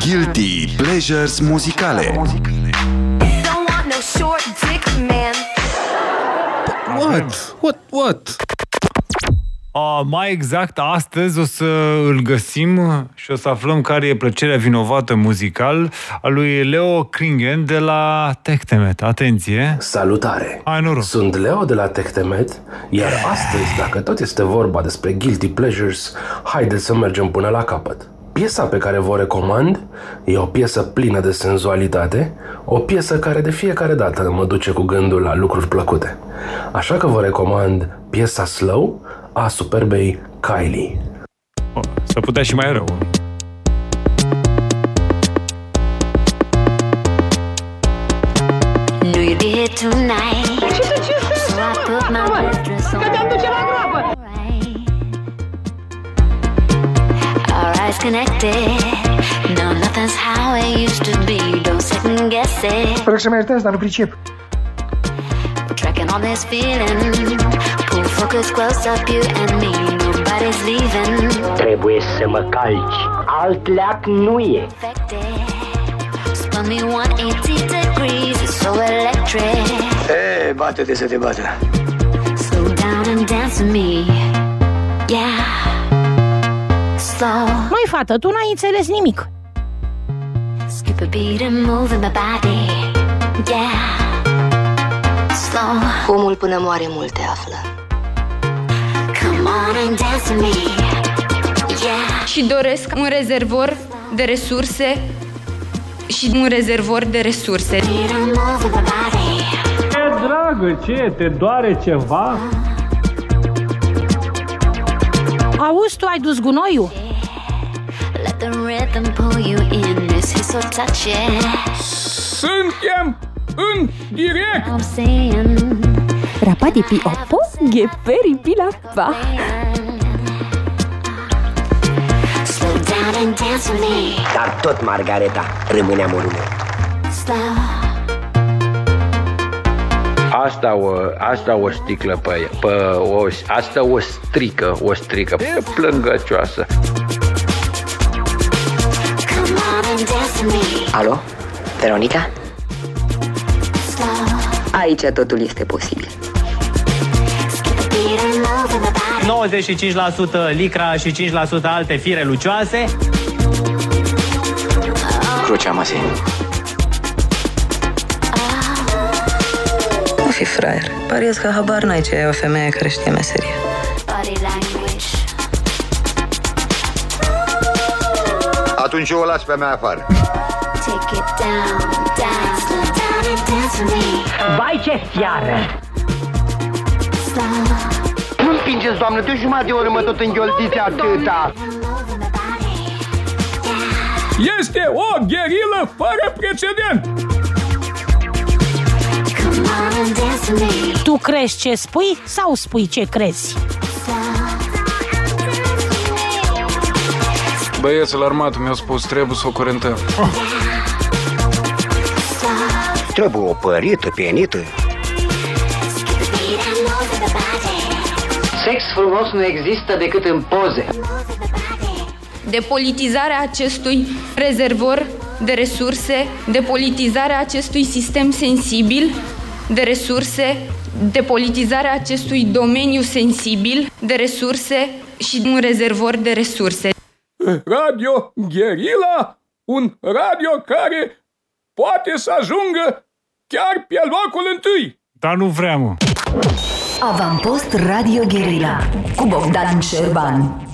Guilty Pleasures muzicale Don't want no short dick man. What? What? What? Uh, mai exact, astăzi o să îl găsim și o să aflăm care e plăcerea vinovată muzical a lui Leo Kringen de la Techtemet. Atenție! Salutare! Hai, noroc! Sunt Leo de la Techtemet, iar astăzi, dacă tot este vorba despre Guilty Pleasures, haideți să mergem până la capăt. Piesa pe care vă recomand e o piesă plină de senzualitate, o piesă care de fiecare dată mă duce cu gândul la lucruri plăcute. Așa că vă recomand piesa Slow a superbei Kylie. Oh, să putea și mai rău. It. Sper să mă dar nu pricep. We're tracking on this feeling. Pull focus close up, you and me. Nobody's leaving. Trebuie să mă calci, alt leac nu e. Affected. Spun me 180 degrees. It's so electric. E, bate-te să te bată. Slow down and dance with me. Yeah. Slow. Măi, fată, tu n-ai înțeles nimic. Skip a beat and move in my body. Yeah. Slow. Omul până moare multe află. Come on and dance with me. Yeah. și doresc un rezervor de resurse și un rezervor de resurse. Beat and move in my body. E dragă, ce? Te doare ceva? Auzi, tu ai dus gunoiul? Let the rhythm pull you in. This is so touching. Suntem în direct! I'm saying. Rapati pi oppo, gheperi pi lappa. Slow down and dance with me. Dar tot, Margareta, rămâneam o lume. Slow. Asta o, asta o sticlă pe, pe o, asta o strică, o strică, pe plângăcioasă. Come on and dance with me. Alo? Veronica? Slow. Aici totul este posibil. Skip a beat and move in my body. 95% licra și 5% alte fire lucioase. Crucea măsii. Fi fraier. Pariez că habar n-ai ce e o femeie care știe meserie. Body language. Atunci eu o las pe mea afară. Take it down, down. Slow down and dance with me. Vai ce fiară! Slow. Nu împingeți, doamnă, de o jumătate de oră mă tot înghioltiți atâta. Move in my body. Este o gherilă fără precedent! Tu crezi ce spui sau spui ce crezi? Băieții la armată mi-au spus, trebuie să o curentăm. Trebuie o părită, pienită. Sex frumos nu există decât în poze. Depolitizarea acestui rezervor de resurse, depolitizarea acestui sistem sensibil de resurse, depolitizarea acestui domeniu sensibil de resurse și un rezervor de resurse. Radio Gherila, un radio care poate să ajungă chiar pe locul întâi. Dar nu vreau, mă. Avampost Radio Guerilla cu Bogdan Șerban.